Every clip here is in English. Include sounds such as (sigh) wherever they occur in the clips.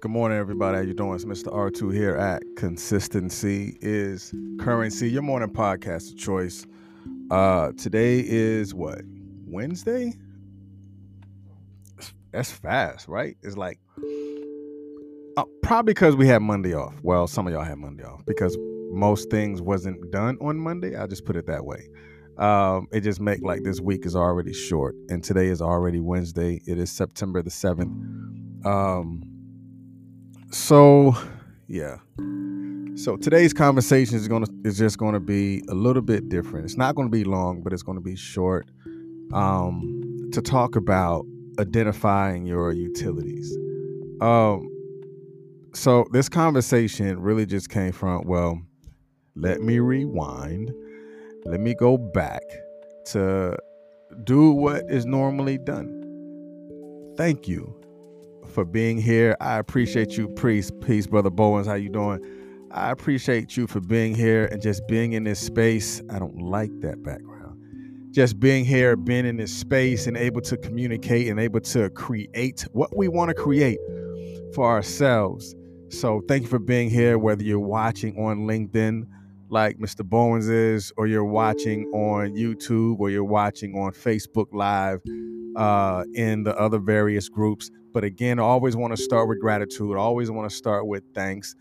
Good morning, everybody. How you doing? It's Mr. R2 here at Consistency is Currency, your morning podcast of choice. Uh, today is what? Wednesday? That's fast, right? It's like uh, probably because we had Monday off. Well, some of y'all had Monday off because most things wasn't done on Monday. I'll just put it that way. Um, it just make like this week is already short, and today is already Wednesday. It is September the seventh. Um, so yeah. So today's conversation is gonna is just gonna be a little bit different. It's not gonna be long, but it's gonna be short. Um, to talk about identifying your utilities. Um, so this conversation really just came from well, let me rewind. Let me go back to do what is normally done. Thank you for being here. I appreciate you, priest. Peace, brother Bowens. How you doing? I appreciate you for being here and just being in this space. I don't like that background. Just being here, being in this space, and able to communicate and able to create what we want to create for ourselves. So, thank you for being here. Whether you're watching on LinkedIn, like Mr. Bowens is, or you're watching on YouTube, or you're watching on Facebook Live, uh, in the other various groups. But again, always want to start with gratitude. Always want to start with thanks.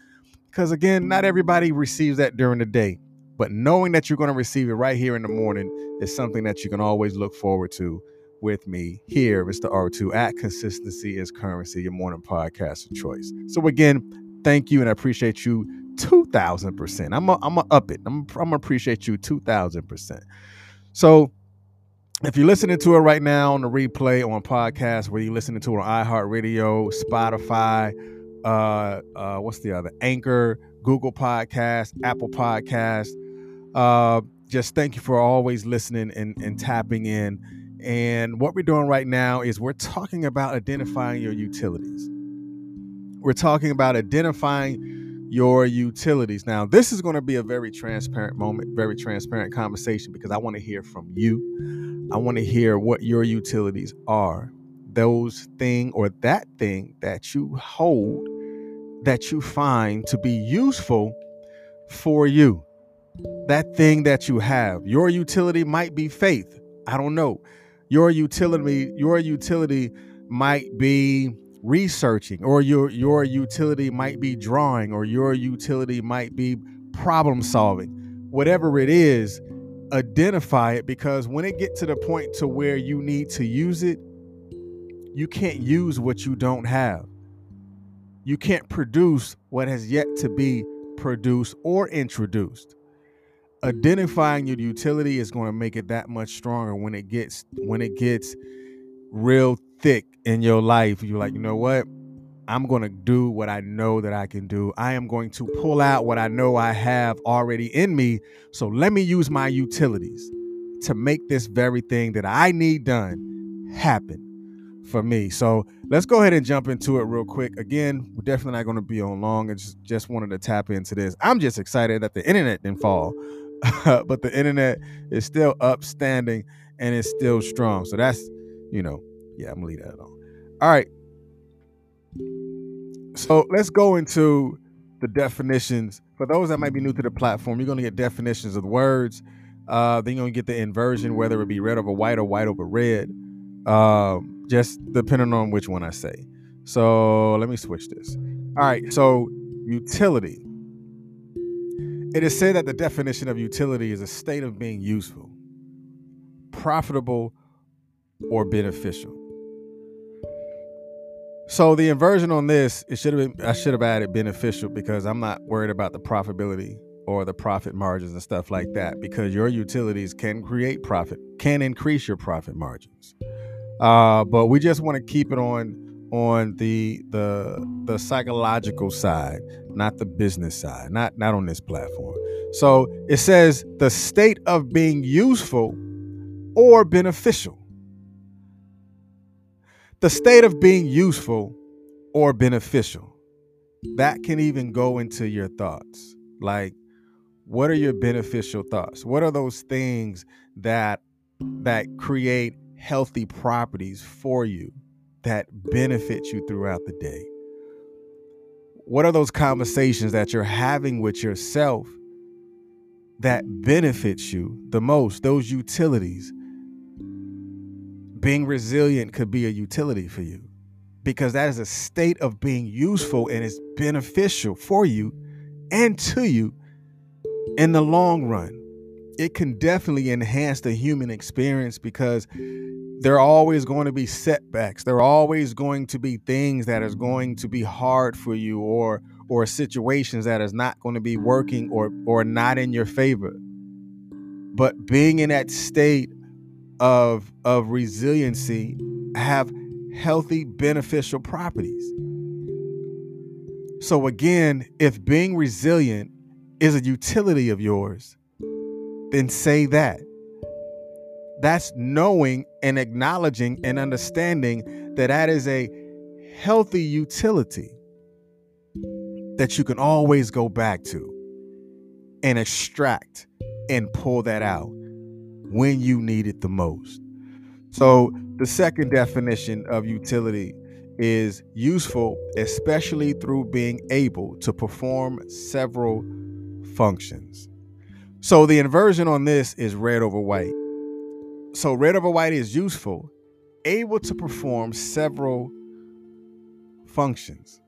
Because again, not everybody receives that during the day. But knowing that you're going to receive it right here in the morning is something that you can always look forward to with me here, Mr. R2 at Consistency is Currency, your morning podcast of choice. So again, thank you and I appreciate you 2000%. I'm going to up it. I'm, I'm going to appreciate you 2000%. So if you're listening to it right now on the replay on podcast, where you're listening to it on iHeartRadio, Spotify, uh, uh, what's the other? Anchor, Google Podcast, Apple Podcast. Uh, just thank you for always listening and, and tapping in. And what we're doing right now is we're talking about identifying your utilities. We're talking about identifying your utilities. Now, this is going to be a very transparent moment, very transparent conversation because I want to hear from you. I want to hear what your utilities are. Those thing or that thing that you hold that you find to be useful for you. That thing that you have. Your utility might be faith. I don't know. Your utility your utility might be researching or your your utility might be drawing or your utility might be problem solving. Whatever it is, identify it because when it get to the point to where you need to use it, you can't use what you don't have. You can't produce what has yet to be produced or introduced. Identifying your utility is going to make it that much stronger when it gets when it gets real thick in your life. You're like, you know what? I'm going to do what I know that I can do. I am going to pull out what I know I have already in me. So let me use my utilities to make this very thing that I need done happen for me. So let's go ahead and jump into it real quick. Again, we're definitely not going to be on long. I just, just wanted to tap into this. I'm just excited that the internet didn't fall, (laughs) but the internet is still upstanding and it's still strong. So that's, you know, yeah, I'm gonna leave that alone. All right. So let's go into the definitions. For those that might be new to the platform, you're to get definitions of words. Uh, then you're to get the inversion, whether it be red over white or white over red, um, just depending on which one I say. So let me switch this. All right. So utility. It is said that the definition of utility is a state of being useful, profitable, or beneficial. So the inversion on this, it should have been I should have added beneficial because I'm not worried about the profitability or the profit margins and stuff like that because your utilities can create profit, can increase your profit margins. Uh, but we just want to keep it on on the the the psychological side, not the business side, not not on this platform. So it says the state of being useful or beneficial the state of being useful or beneficial. That can even go into your thoughts. Like, what are your beneficial thoughts? What are those things that that create healthy properties for you that benefit you throughout the day? what are those conversations that you're having with yourself that benefits you the most? Those utilities. Being resilient could be a utility for you because that is a state of being useful and is beneficial for you and to you in the long run. It can definitely enhance the human experience because there are always going to be setbacks. There are always going to be things that is going to be hard for you or or situations that is not going to be working or or not in your favor. But being in that state of of resiliency have healthy, beneficial properties. So, again, if being resilient is a utility of yours, then say that. That's knowing and acknowledging and understanding that that is a healthy utility that you can always go back to and extract and pull that out when you need it the most. So, the second definition of utility is useful, especially through being able to perform several functions. So the inversion on this is red over white. So red over white is useful, able to perform several functions.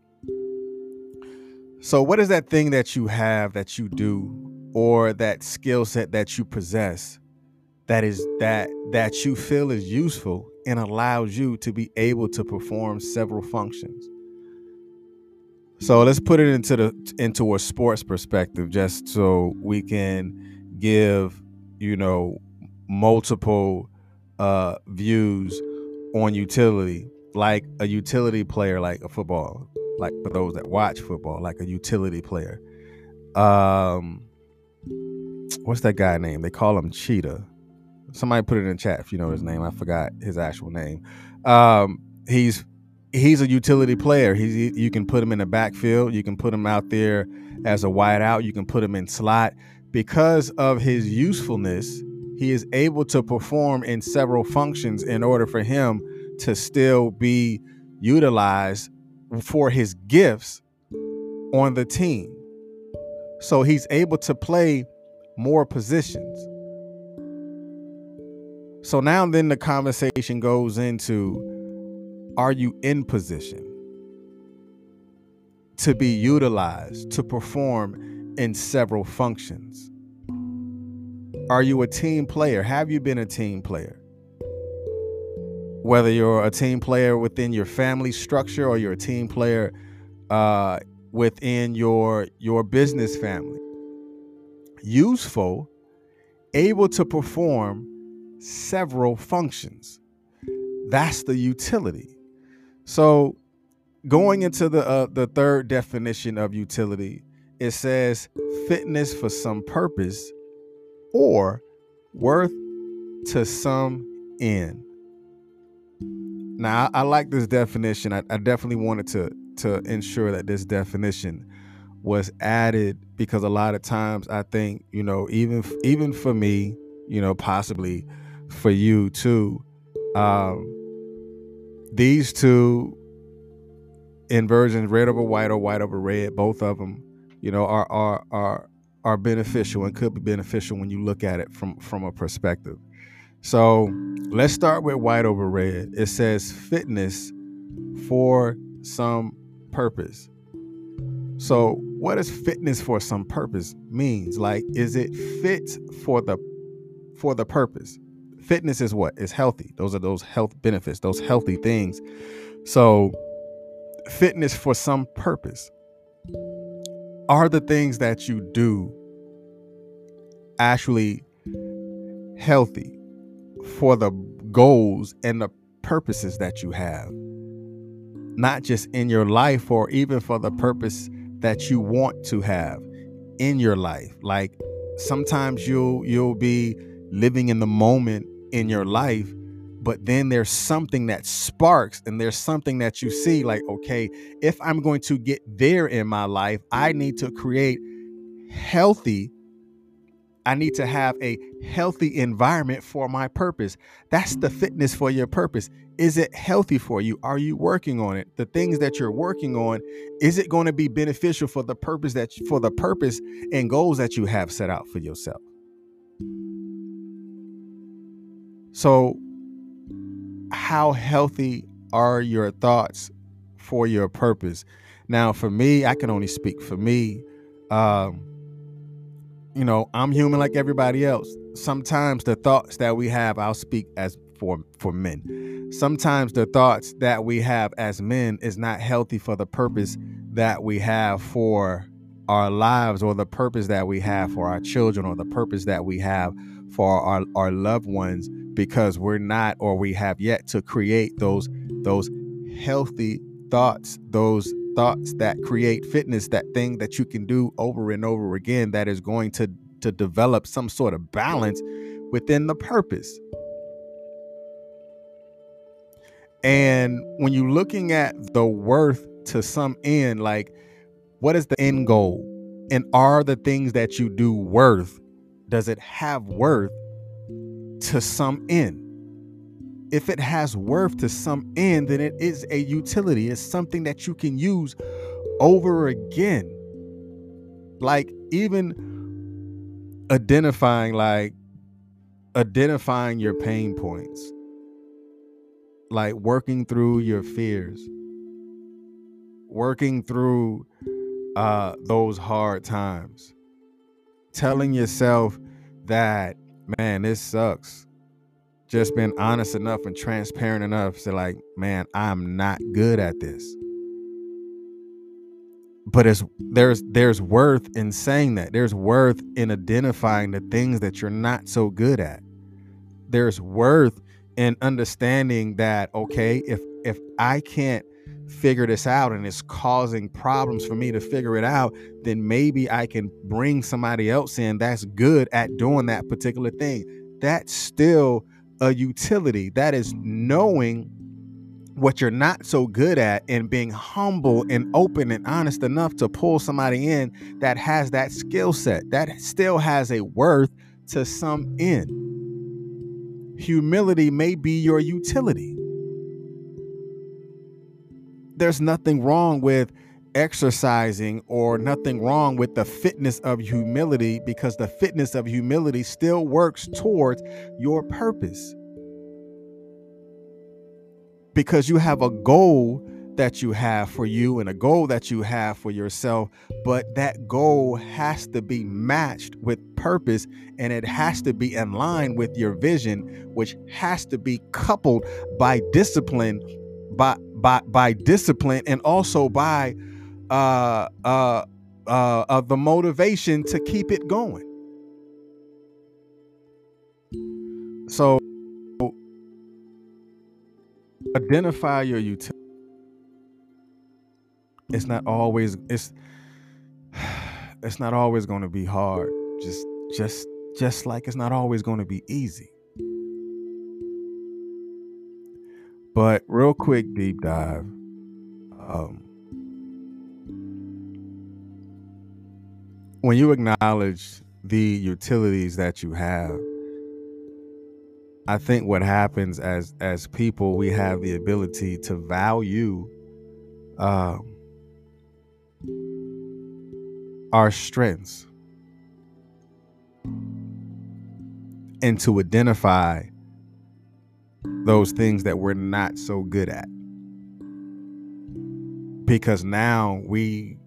So, what is that thing that you have that you do, or that skill set that you possess that is that that you feel is useful and allows you to be able to perform several functions. So let's put it into the into a sports perspective just so we can give, you know, multiple uh views on utility like a utility player like a football like for those that watch football like a utility player. Um what's that guy name? They call him cheetah Somebody put it in the chat if you know his name. I forgot his actual name. Um, he's he's a utility player. He's you can put him in the backfield. You can put him out there as a wideout. You can put him in slot because of his usefulness. He is able to perform in several functions in order for him to still be utilized for his gifts on the team. So he's able to play more positions. So now then the conversation goes into are you in position to be utilized to perform in several functions? Are you a team player? Have you been a team player? Whether you're a team player within your family structure or you're a team player uh, within your your business family, useful, able to perform several functions. That's the utility. So, going into the uh, the third definition of utility, it says fitness for some purpose or worth to some end. Now, I, I like this definition. I, I definitely wanted to to ensure that this definition was added because a lot of times I think you know even even for me, you know, possibly for you too. Um, these two inversions, red over white or white over red, both of them, you know, are are are are beneficial and could be beneficial when you look at it from from a perspective. So let's start with white over red. It says fitness for some purpose. So what does fitness for some purpose means? Like, is it fit for the for the purpose? Fitness is what? Is healthy. Those are those health benefits those healthy things. So fitness for some purpose are the things that you do actually healthy for the goals and the purposes that you have. Not just in your life or even for the purpose that you want to have in your life. Like sometimes you'll you'll be living in the moment in your life but then there's something that sparks and there's something that you see like okay if i'm going to get there in my life i need to create healthy I need to have a healthy environment for my purpose. That's the fitness for your purpose. Is it healthy for you? Are you working on it? The things that you're working on, is it going to be beneficial for the purpose that for the purpose and goals that you have set out for yourself? So how healthy are your thoughts for your purpose? Now, for me, I can only speak for me. Um, you know, I'm human like everybody else. Sometimes the thoughts that we have, I'll speak as for for men. Sometimes the thoughts that we have as men is not healthy for the purpose that we have for our lives or the purpose that we have for our children or the purpose that we have for our, our loved ones because we're not or we have yet to create those those healthy thoughts, those thoughts that create fitness, that thing that you can do over and over again that is going to to develop some sort of balance within the purpose. And when you're looking at the worth to some end, like what is the end goal? And are the things that you do worth? Does it have worth to some end? if it has worth to some end, then it is a utility. It's something that you can use over again. Like even identifying like identifying your pain points. Like working through your fears. Working through uh those hard times. Telling yourself that man, this sucks just been honest enough and transparent enough to like, man, I'm not good at this. But it's there's there's worth in saying that. There's worth in identifying the things that you're not so good at. There's worth in understanding that okay, if if I can't figure this out and it's causing problems for me to figure it out, then maybe I can bring somebody else in that's good at doing that particular thing. That's still a utility. That is knowing what you're not so good at and being humble and open and honest enough to pull somebody in that has that skill set, that still has a worth to some end. Humility may be your utility. There's nothing wrong with exercising or nothing wrong with the fitness of humility because the fitness of humility still works towards your purpose. Because you have a goal that you have for you and a goal that you have for yourself, but that goal has to be matched with purpose and it has to be in line with your vision, which has to be coupled by discipline, by by by discipline and also by uh, uh, uh, the motivation to keep it going. So identify your utility. It's not always it's it's not always going to be hard. Just just just like it's not always going to be easy. But real quick deep dive. Um, when you acknowledge the utilities that you have i think what happens as as people we have the ability to value um, our strengths and to identify those things that we're not so good at. Because now we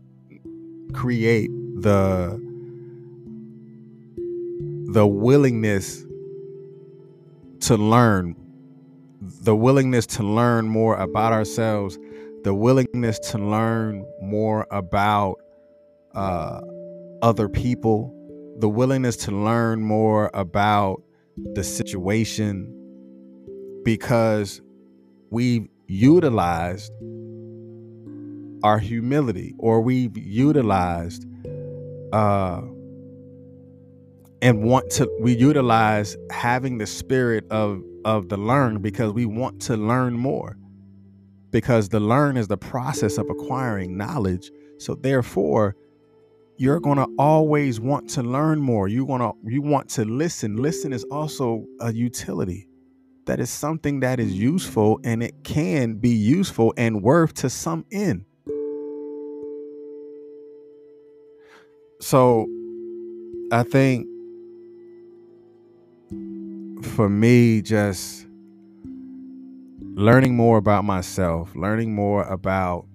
create the the willingness to learn the willingness to learn more about ourselves the willingness to learn more about uh, other people the willingness to learn more about the situation because we've utilized our humility or we've utilized uh, and want to we utilize having the spirit of of the learn because we want to learn more because the learn is the process of acquiring knowledge so therefore you're going to always want to learn more. You want to you want to listen. Listen is also a utility. That is something that is useful and it can be useful and worth to some end. So I think for me just learning more about myself, learning more about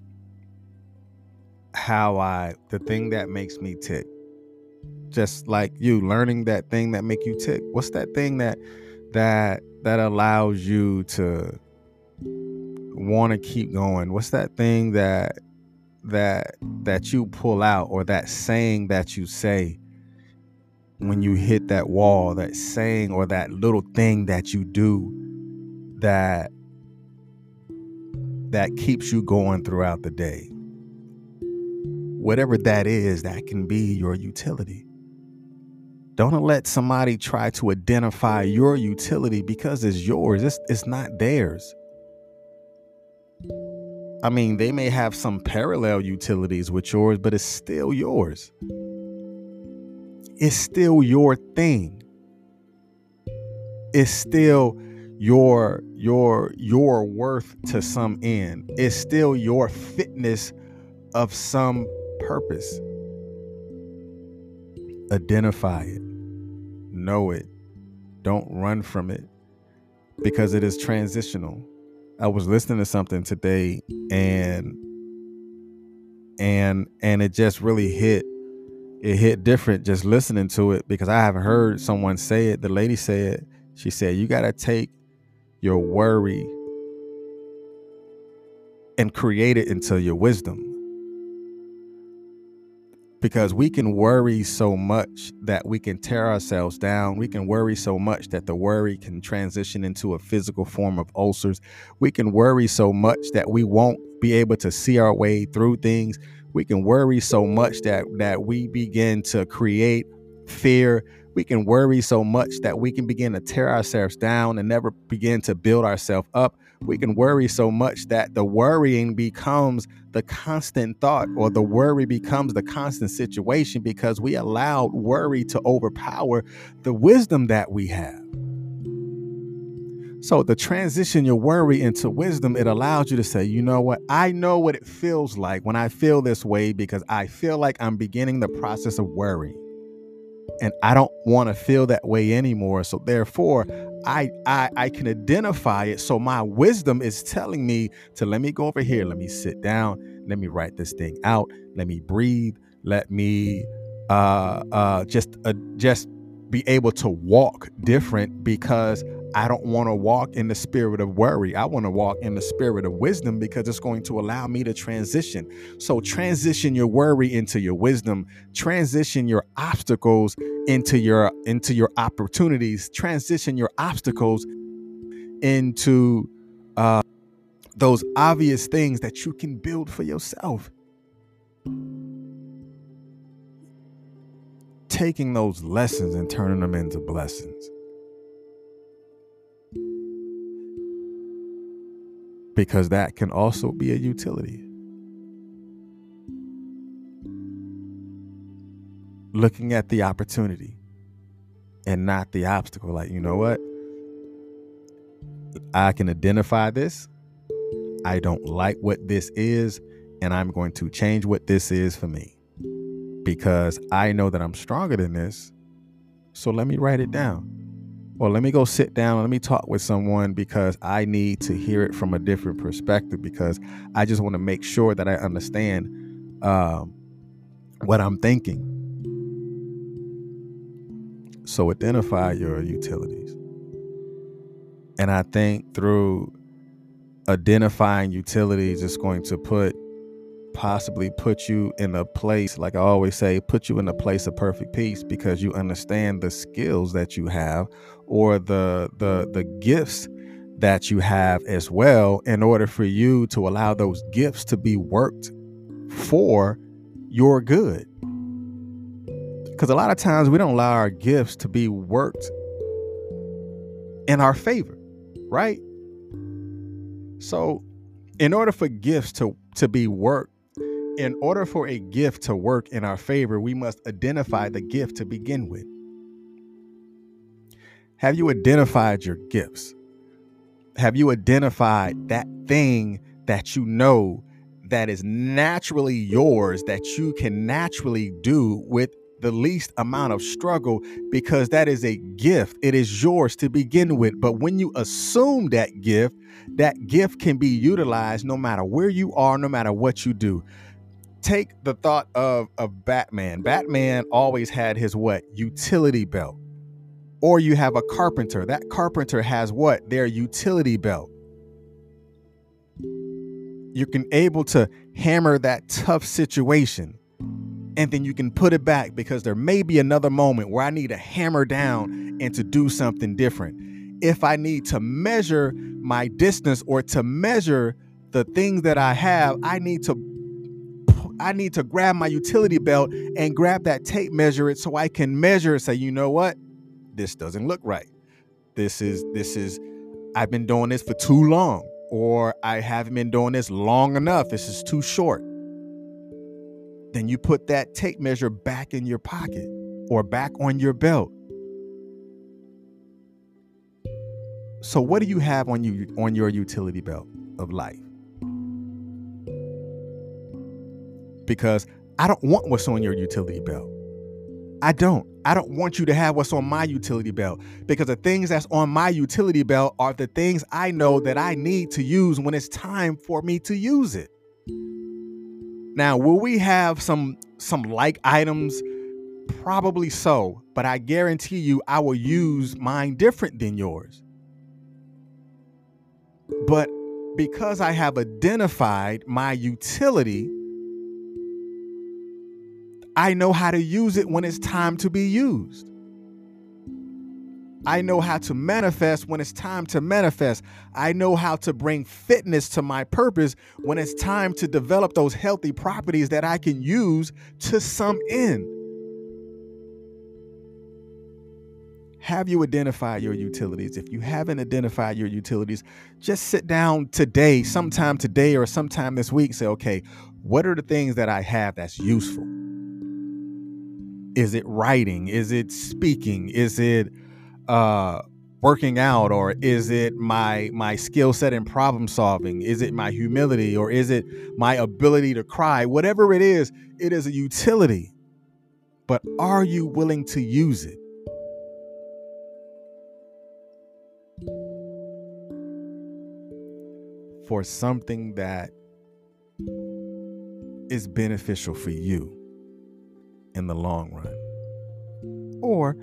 how I the thing that makes me tick. Just like you learning that thing that make you tick. What's that thing that that that allows you to want to keep going? What's that thing that that that you pull out or that saying that you say when you hit that wall, that saying or that little thing that you do that that keeps you going throughout the day. Whatever that is, that can be your utility. Don't let somebody try to identify your utility because it's yours. It's, it's not theirs. I mean, they may have some parallel utilities with yours, but it's still yours. It's still your thing. It's still your your your worth to some end It's still your fitness of some purpose identify it know it don't run from it because it is transitional i was listening to something today and and and it just really hit it hit different just listening to it because i haven't heard someone say it the lady said she said you got to take your worry and create it into your wisdom. Because we can worry so much that we can tear ourselves down. We can worry so much that the worry can transition into a physical form of ulcers. We can worry so much that we won't be able to see our way through things. We can worry so much that that we begin to create fear we can worry so much that we can begin to tear ourselves down and never begin to build ourselves up. We can worry so much that the worrying becomes the constant thought or the worry becomes the constant situation because we allowed worry to overpower the wisdom that we have. So, the transition your worry into wisdom, it allows you to say, you know what? I know what it feels like when I feel this way because I feel like I'm beginning the process of worry. and I don't want to feel that way anymore. So therefore, I, I I can identify it. So my wisdom is telling me to let me go over here, let me sit down, let me write this thing out, let me breathe, let me uh uh just uh, just be able to walk different because I don't want to walk in the spirit of worry. I want to walk in the spirit of wisdom because it's going to allow me to transition. So, transition your worry into your wisdom, transition your obstacles into your into your opportunities, transition your obstacles into uh, those obvious things that you can build for yourself. Taking those lessons and turning them into blessings. Because that can also be a utility. Looking at the opportunity and not the obstacle. Like, you know what? I can identify this. I don't like what this is, and I'm going to change what this is for me because I know that I'm stronger than this. So let me write it down or let me go sit down let me talk with someone because I need to hear it from a different perspective because I just want to make sure that I understand um, what I'm thinking. So identify your utilities. And I think through identifying utilities, it's going to put possibly put you in a place, like I always say, put you in a place of perfect peace because you understand the skills that you have or the the the gifts that you have as well in order for you to allow those gifts to be worked for your good. Because a lot of times we don't allow our gifts to be worked in our favor, right? So, in order for gifts to, to be worked in order for a gift to work in our favor, we must identify the gift to begin with. Have you identified your gifts? Have you identified that thing that you know that is naturally yours that you can naturally do with the least amount of struggle because that is a gift. It is yours to begin with. But when you assume that gift, that gift can be utilized no matter where you are, no matter what you do. Take the thought of, of Batman. Batman always had his what? Utility belt. Or you have a carpenter. That carpenter has what? Their utility belt. You can able to hammer that tough situation and then you can put it back because there may be another moment where I need to hammer down and to do something different. If I need to measure my distance or to measure the things that I have, I need to I need to grab my utility belt and grab that tape measure it so I can measure and say, you know what? This doesn't look right. This is this is I've been doing this for too long or I haven't been doing this long enough. This is too short then you put that tape measure back in your pocket or back on your belt. So what do you have on you on your utility belt of life? Because I don't want what's on your utility belt. I don't. I don't want you to have what's on my utility belt because the things that's on my utility belt are the things I know that I need to use when it's time for me to use it. Now, will we have some some like items? Probably so, but I guarantee you I will use mine different than yours. But because I have identified my utility, I know how to use it when it's time to be used. I know how to manifest when it's time to manifest. I know how to bring fitness to my purpose when it's time to develop those healthy properties that I can use to some end. Have you identified your utilities? If you haven't identified your utilities, just sit down today, sometime today or sometime this week, say, okay, what are the things that I have that's useful? Is it writing? Is it speaking? Is it uh working out? Or is it my my skill set in problem solving? Is it my humility? Or is it my ability to cry? Whatever it is it is a utility. But are you willing to use it? For something that is beneficial for you in the long run or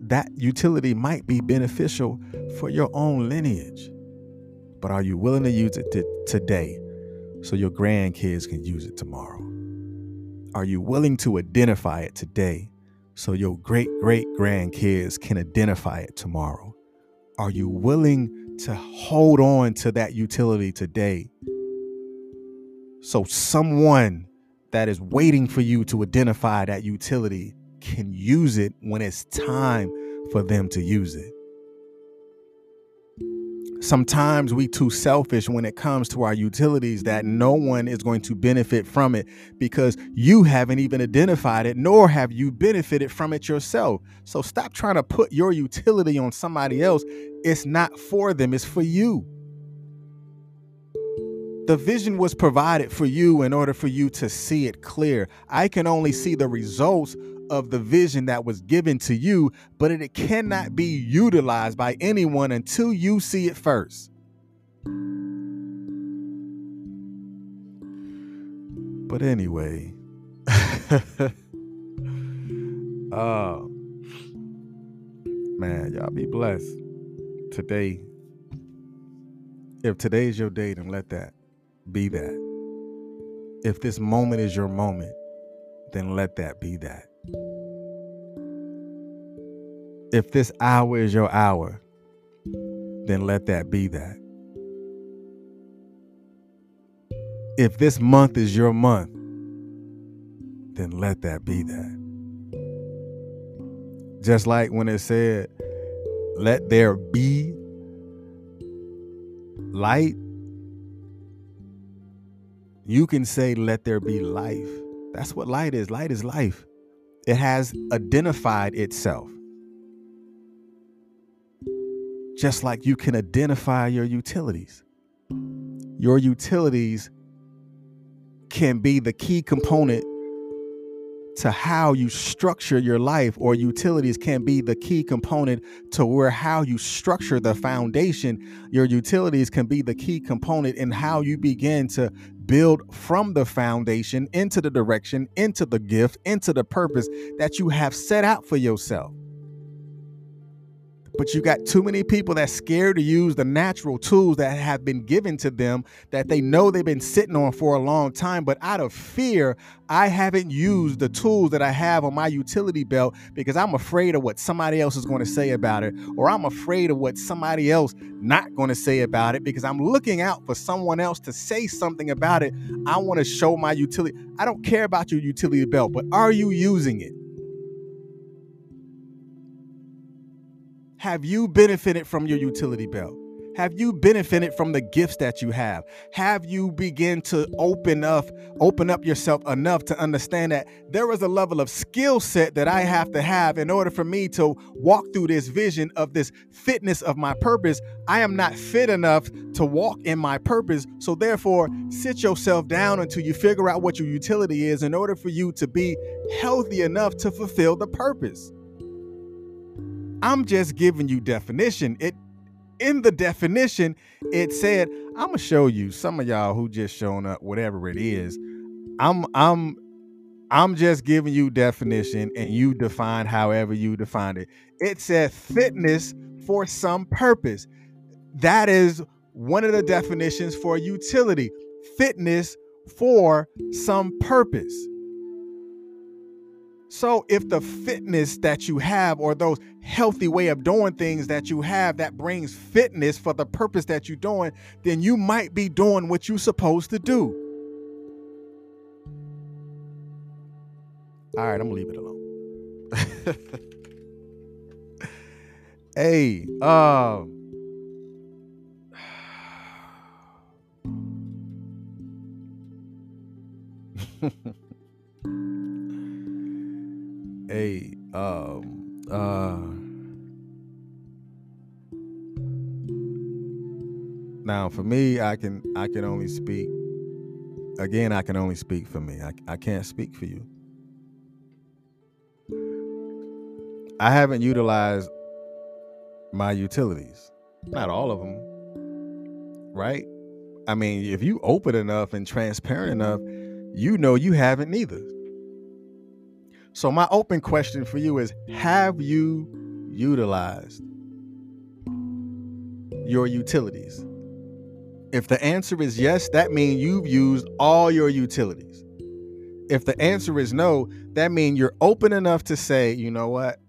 that utility might be beneficial for your own lineage. But are you willing to use it t- today so your grandkids can use it tomorrow? Are you willing to identify it today so your great great grandkids can identify it tomorrow? Are you willing to hold on to that utility today so someone that is waiting for you to identify that utility can use it when it's time for them to use it. Sometimes we too selfish when it comes to our utilities that no one is going to benefit from it because you haven't even identified it nor have you benefited from it yourself. So stop trying to put your utility on somebody else. It's not for them, it's for you. The vision was provided for you in order for you to see it clear. I can only see the results of the vision that was given to you, but it cannot be utilized by anyone until you see it first. But anyway, oh (laughs) man, y'all be blessed today. If today's your day, then let that be that. If this moment is your moment, then let that be that. If this hour is your hour, then let that be that. If this month is your month, then let that be that. Just like when it said, let there be light, You can say, Let there be life. That's what light is. Light is life. It has identified itself. Just like you can identify your utilities. Your utilities can be the key component to how you structure your life or utilities can be the key component to where how you structure the foundation. Your utilities can be the key component in how you begin to build from the foundation into the direction into the gift into the purpose that you have set out for yourself but you got too many people that's scared to use the natural tools that have been given to them that they know they've been sitting on for a long time. But out of fear, I haven't used the tools that I have on my utility belt because I'm afraid of what somebody else is going to say about it, or I'm afraid of what somebody else not going to say about it because I'm looking out for someone else to say something about it. I want to show my utility. I don't care about your utility belt, but are you using it? Have you benefited from your utility belt? Have you benefited from the gifts that you have? Have you begin to open up, open up yourself enough to understand that there is a level of skill set that I have to have in order for me to walk through this vision of this fitness of my purpose? I am not fit enough to walk in my purpose. So therefore, sit yourself down until you figure out what your utility is in order for you to be healthy enough to fulfill the purpose. I'm just giving you definition. It in the definition, it said, I'm gonna show you some of y'all who just shown up, whatever it is. I'm I'm I'm just giving you definition and you define however you define it. It said fitness for some purpose. That is one of the definitions for utility. Fitness for some purpose. So if the fitness that you have or those healthy way of doing things that you have that brings fitness for the purpose that you're doing, then you might be doing what you're supposed to do. All right, I'm gonna leave it alone. (laughs) hey, um (sighs) (laughs) hey, um, uh, now for me, I can I can only speak. Again, I can only speak for me. I, I can't speak for you. I haven't utilized my utilities, not all of them, right? I mean, if you open enough and transparent enough, you know you haven't neither. So, my open question for you is Have you utilized your utilities? If the answer is yes, that means you've used all your utilities. If the answer is no, that means you're open enough to say, you know what?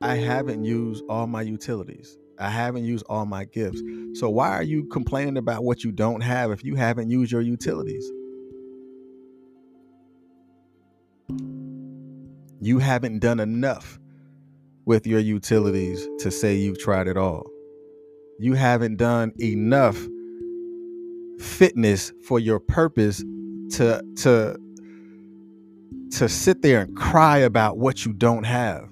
I haven't used all my utilities. I haven't used all my gifts. So why are you complaining about what you don't have if you haven't used your utilities? You haven't done enough with your utilities to say you've tried it all. You haven't done enough fitness for your purpose to to to sit there and cry about what you don't have.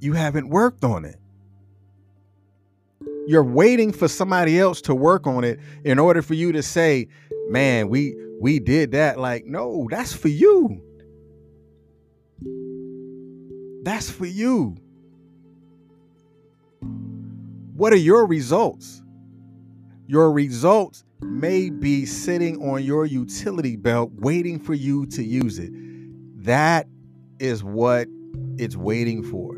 You haven't worked on it. You're waiting for somebody else to work on it in order for you to say, "Man, we we did that." Like, no, that's for you. That's for you. What are your results? Your results may be sitting on your utility belt waiting for you to use it. That is what it's waiting for.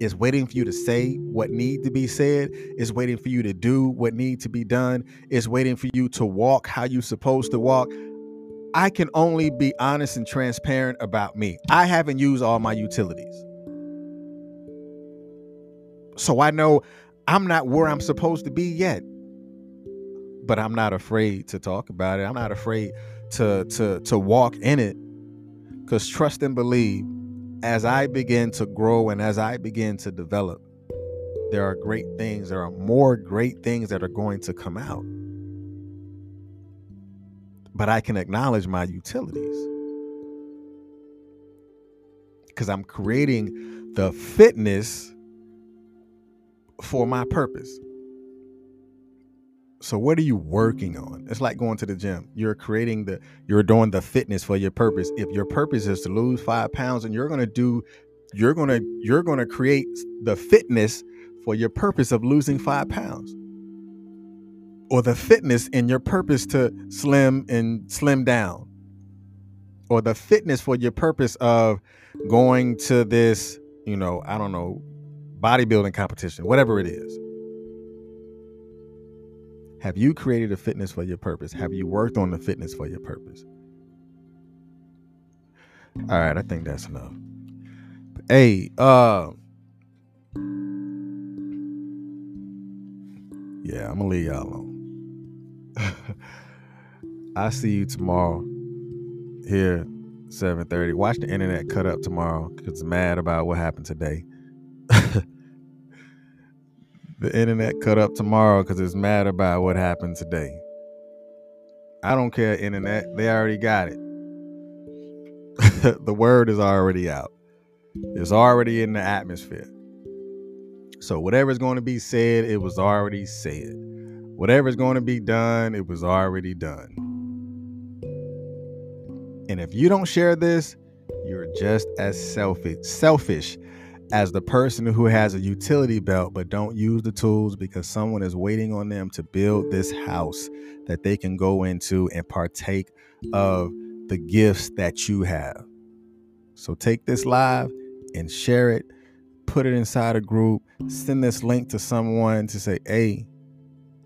It's waiting for you to say what need to be said. It's waiting for you to do what need to be done. It's waiting for you to walk how you're supposed to walk. I can only be honest and transparent about me. I haven't used all my utilities. So I know I'm not where I'm supposed to be yet. But I'm not afraid to talk about it. I'm not afraid to to to walk in it. Cuz trust and believe as I begin to grow and as I begin to develop, there are great things, there are more great things that are going to come out. But I can acknowledge my utilities. Because I'm creating the fitness for my purpose. So what are you working on? It's like going to the gym. You're creating the you're doing the fitness for your purpose. If your purpose is to lose 5 pounds and you're going to do you're going to you're going to create the fitness for your purpose of losing 5 pounds. Or the fitness in your purpose to slim and slim down. Or the fitness for your purpose of going to this, you know, I don't know, bodybuilding competition, whatever it is. Have you created a fitness for your purpose? Have you worked on the fitness for your purpose? All right, I think that's enough. Hey, uh Yeah, I'm gonna leave y'all alone. (laughs) I see you tomorrow here, 7:30. Watch the internet cut up tomorrow because it's mad about what happened today. (laughs) the internet cut up tomorrow because it's mad about what happened today. I don't care, internet. They already got it. (laughs) the word is already out. It's already in the atmosphere. So whatever's going to be said, it was already said. Whatever's going to be done, it was already done. And if you don't share this, you're just as selfish selfish as the person who has a utility belt but don't use the tools because someone is waiting on them to build this house that they can go into and partake of the gifts that you have. So take this live and share it, put it inside a group, send this link to someone to say, "Hey,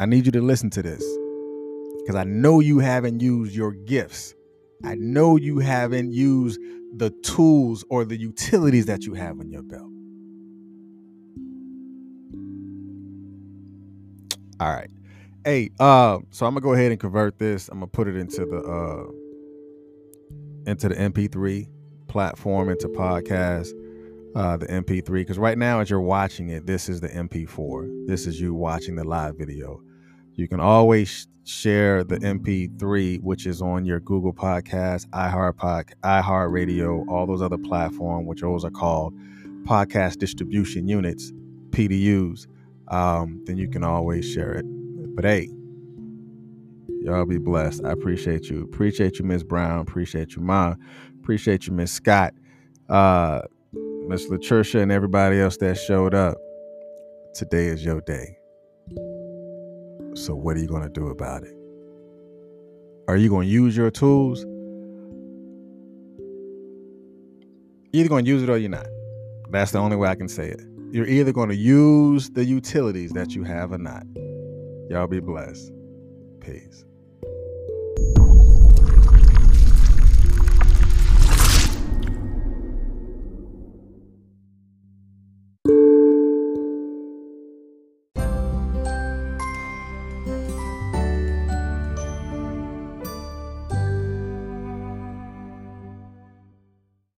I need you to listen to this." Cuz I know you haven't used your gifts. I know you haven't used the tools or the utilities that you have on your belt. All right. Hey, uh, so I'm gonna go ahead and convert this. I'm gonna put it into the uh into the MP3 platform, into podcast, uh, the MP3. Because right now, as you're watching it, this is the MP4. This is you watching the live video. You can always share the MP3, which is on your Google Podcast, iHeart Pod, iHeart Radio, all those other platforms, which those are called podcast distribution units, PDUs. Um, then you can always share it. But hey, y'all be blessed. I appreciate you. Appreciate you, Miss Brown. Appreciate you, Ma. Appreciate you, Miss Scott, uh, Miss Latricia, and everybody else that showed up. Today is your day. So, what are you going to do about it? Are you going to use your tools? You're either going to use it or you're not. That's the only way I can say it. You're either going to use the utilities that you have or not. Y'all be blessed. Peace.